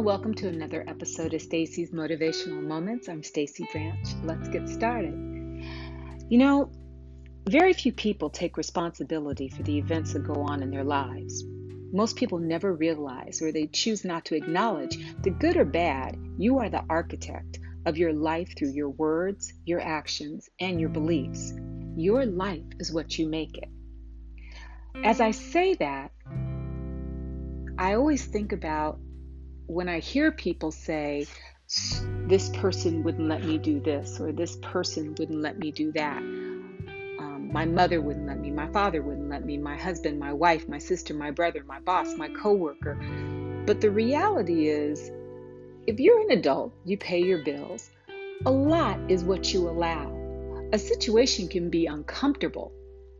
welcome to another episode of Stacy's Motivational Moments. I'm Stacy Branch. Let's get started. You know, very few people take responsibility for the events that go on in their lives. Most people never realize or they choose not to acknowledge that good or bad, you are the architect of your life through your words, your actions, and your beliefs. Your life is what you make it. As I say that, I always think about when I hear people say, this person wouldn't let me do this, or this person wouldn't let me do that. Um, my mother wouldn't let me, my father wouldn't let me, my husband, my wife, my sister, my brother, my boss, my coworker. But the reality is, if you're an adult, you pay your bills. A lot is what you allow. A situation can be uncomfortable,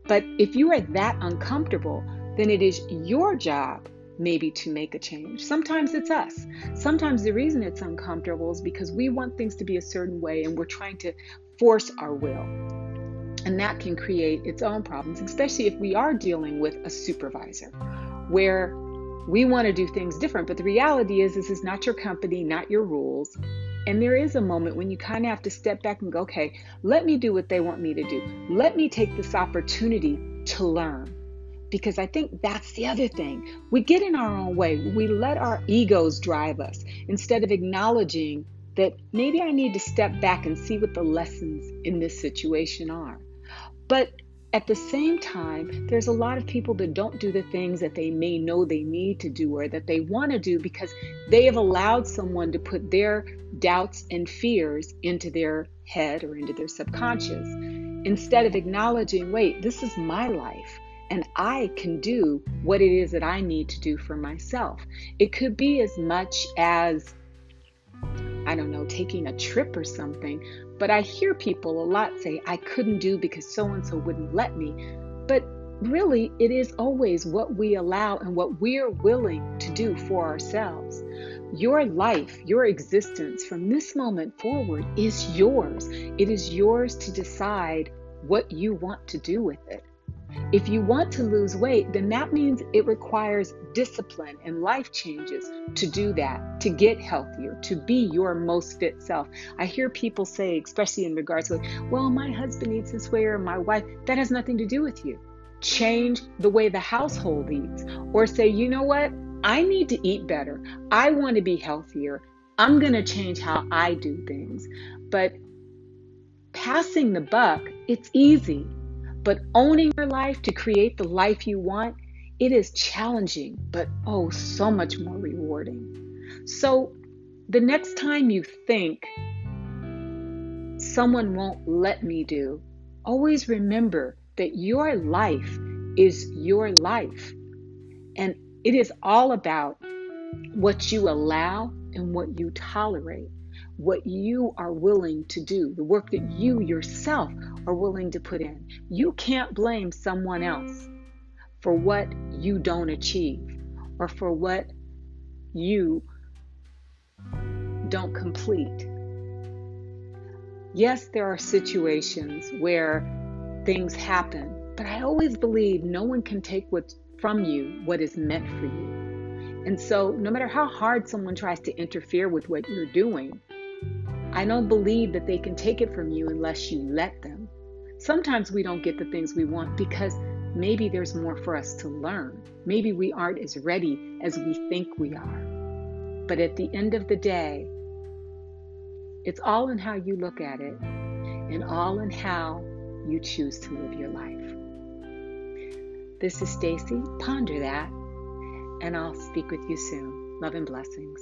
but if you are that uncomfortable, then it is your job maybe to make a change. Sometimes it's us. Sometimes the reason it's uncomfortable is because we want things to be a certain way and we're trying to force our will. And that can create its own problems, especially if we are dealing with a supervisor where we want to do things different. But the reality is, this is not your company, not your rules. And there is a moment when you kind of have to step back and go, okay, let me do what they want me to do. Let me take this opportunity to learn because I think that's the other thing. We get in our own way. We let our egos drive us instead of acknowledging that maybe I need to step back and see what the lessons in this situation are. But at the same time, there's a lot of people that don't do the things that they may know they need to do or that they want to do because they have allowed someone to put their doubts and fears into their head or into their subconscious instead of acknowledging, wait, this is my life and I can do what it is that I need to do for myself. It could be as much as, I don't know, taking a trip or something, but I hear people a lot say, I couldn't do because so and so wouldn't let me. But really, it is always what we allow and what we're willing to do for ourselves. Your life, your existence from this moment forward is yours. It is yours to decide what you want to do with it. If you want to lose weight, then that means it requires discipline and life changes to do that, to get healthier, to be your most fit self. I hear people say, especially in regards to, well, my husband eats this way or my wife, that has nothing to do with you. Change the way the household eats, or say, you know what? I need to eat better. I want to be healthier. I'm going to change how I do things. But passing the buck, it's easy. But owning your life to create the life you want, it is challenging, but oh, so much more rewarding. So the next time you think someone won't let me do, always remember that your life is your life. And it is all about what you allow and what you tolerate what you are willing to do, the work that you yourself are willing to put in. You can't blame someone else for what you don't achieve or for what you don't complete. Yes, there are situations where things happen, but I always believe no one can take what from you what is meant for you. And so, no matter how hard someone tries to interfere with what you're doing, I don't believe that they can take it from you unless you let them. Sometimes we don't get the things we want because maybe there's more for us to learn. Maybe we aren't as ready as we think we are. But at the end of the day, it's all in how you look at it and all in how you choose to live your life. This is Stacy. Ponder that, and I'll speak with you soon. Love and blessings.